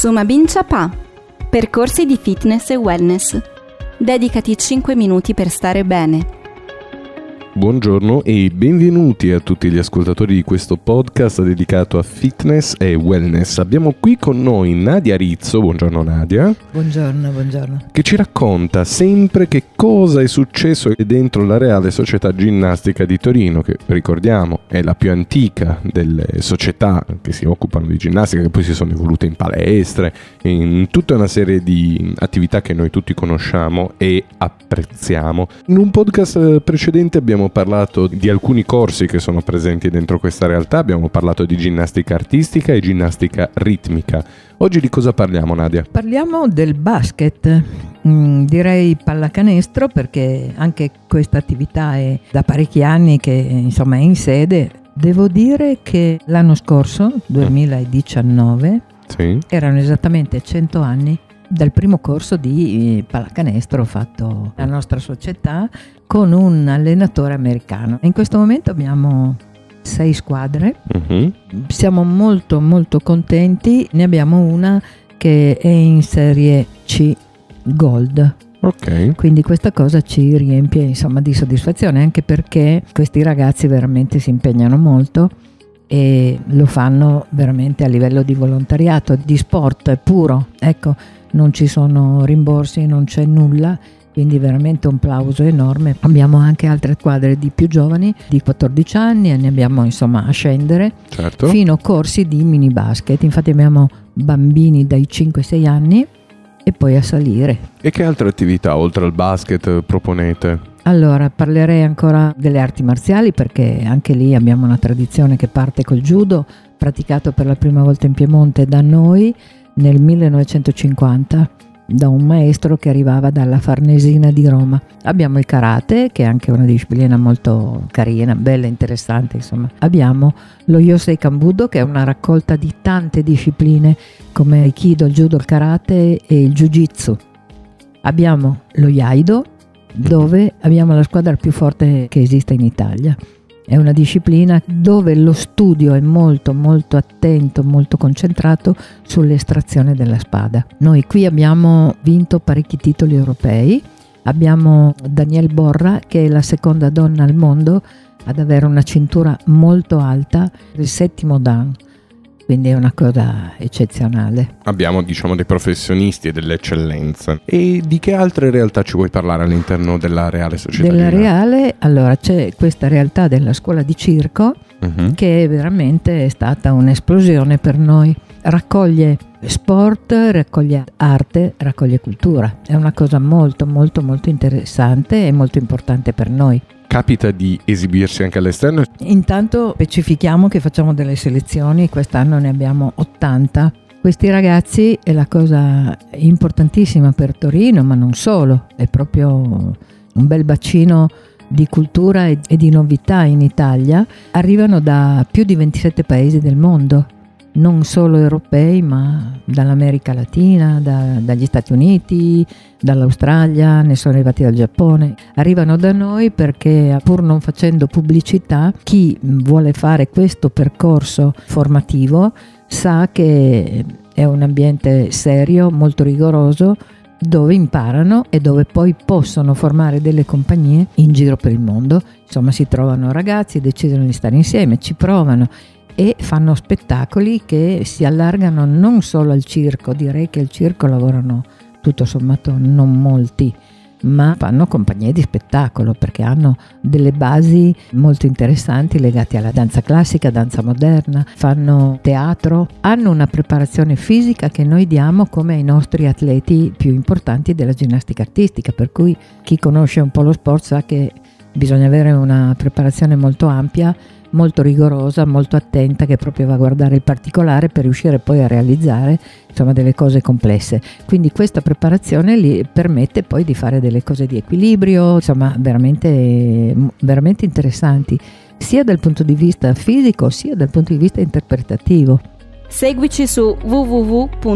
Suma Bincia Pa. Percorsi di fitness e wellness. Dedicati 5 minuti per stare bene. Buongiorno e benvenuti a tutti gli ascoltatori di questo podcast dedicato a fitness e wellness. Abbiamo qui con noi Nadia Rizzo, buongiorno Nadia. Buongiorno, buongiorno. Che ci racconta sempre che cosa è successo dentro la Reale Società Ginnastica di Torino, che ricordiamo è la più antica delle società che si occupano di ginnastica, che poi si sono evolute in palestre, in tutta una serie di attività che noi tutti conosciamo e apprezziamo. In un podcast precedente abbiamo parlato di alcuni corsi che sono presenti dentro questa realtà, abbiamo parlato di ginnastica artistica e ginnastica ritmica. Oggi di cosa parliamo Nadia? Parliamo del basket, mm, direi pallacanestro perché anche questa attività è da parecchi anni che insomma è in sede. Devo dire che l'anno scorso, 2019, sì. erano esattamente 100 anni dal primo corso di eh, pallacanestro fatto dalla nostra società con un allenatore americano. In questo momento abbiamo sei squadre, uh-huh. siamo molto molto contenti, ne abbiamo una che è in serie C Gold. Okay. Quindi questa cosa ci riempie insomma, di soddisfazione anche perché questi ragazzi veramente si impegnano molto e lo fanno veramente a livello di volontariato, di sport puro. Ecco, non ci sono rimborsi, non c'è nulla quindi veramente un plauso enorme. Abbiamo anche altre squadre di più giovani, di 14 anni, e ne abbiamo insomma a scendere, certo. fino a corsi di mini basket. Infatti abbiamo bambini dai 5-6 anni e poi a salire. E che altre attività oltre al basket proponete? Allora, parlerei ancora delle arti marziali perché anche lì abbiamo una tradizione che parte col judo, praticato per la prima volta in Piemonte da noi nel 1950 da un maestro che arrivava dalla Farnesina di Roma. Abbiamo il karate, che è anche una disciplina molto carina, bella, interessante, insomma. Abbiamo lo Yosei Kambudo, che è una raccolta di tante discipline come Aikido, il Judo, il Karate e il Jiu-Jitsu. Abbiamo lo Yaido, dove abbiamo la squadra più forte che esiste in Italia. È una disciplina dove lo studio è molto molto attento, molto concentrato sull'estrazione della spada. Noi qui abbiamo vinto parecchi titoli europei, abbiamo Daniel Borra che è la seconda donna al mondo ad avere una cintura molto alta, il settimo dan quindi è una cosa eccezionale. Abbiamo diciamo dei professionisti e delle eccellenze. E di che altre realtà ci vuoi parlare all'interno della Reale Società? Della Reale, allora c'è questa realtà della scuola di circo uh-huh. che veramente è stata un'esplosione per noi. Raccoglie sport, raccoglie arte, raccoglie cultura. È una cosa molto molto molto interessante e molto importante per noi capita di esibirsi anche all'esterno? Intanto specifichiamo che facciamo delle selezioni, quest'anno ne abbiamo 80. Questi ragazzi è la cosa importantissima per Torino, ma non solo, è proprio un bel bacino di cultura e di novità in Italia. Arrivano da più di 27 paesi del mondo non solo europei, ma dall'America Latina, da, dagli Stati Uniti, dall'Australia, ne sono arrivati dal Giappone. Arrivano da noi perché, pur non facendo pubblicità, chi vuole fare questo percorso formativo sa che è un ambiente serio, molto rigoroso, dove imparano e dove poi possono formare delle compagnie in giro per il mondo. Insomma, si trovano ragazzi, decidono di stare insieme, ci provano e fanno spettacoli che si allargano non solo al circo, direi che al circo lavorano tutto sommato non molti, ma fanno compagnie di spettacolo perché hanno delle basi molto interessanti legate alla danza classica, danza moderna, fanno teatro, hanno una preparazione fisica che noi diamo come ai nostri atleti più importanti della ginnastica artistica, per cui chi conosce un po' lo sport sa che bisogna avere una preparazione molto ampia molto rigorosa, molto attenta, che proprio va a guardare il particolare per riuscire poi a realizzare insomma, delle cose complesse. Quindi questa preparazione gli permette poi di fare delle cose di equilibrio, insomma, veramente, veramente interessanti, sia dal punto di vista fisico sia dal punto di vista interpretativo. Seguici su www.mboom.it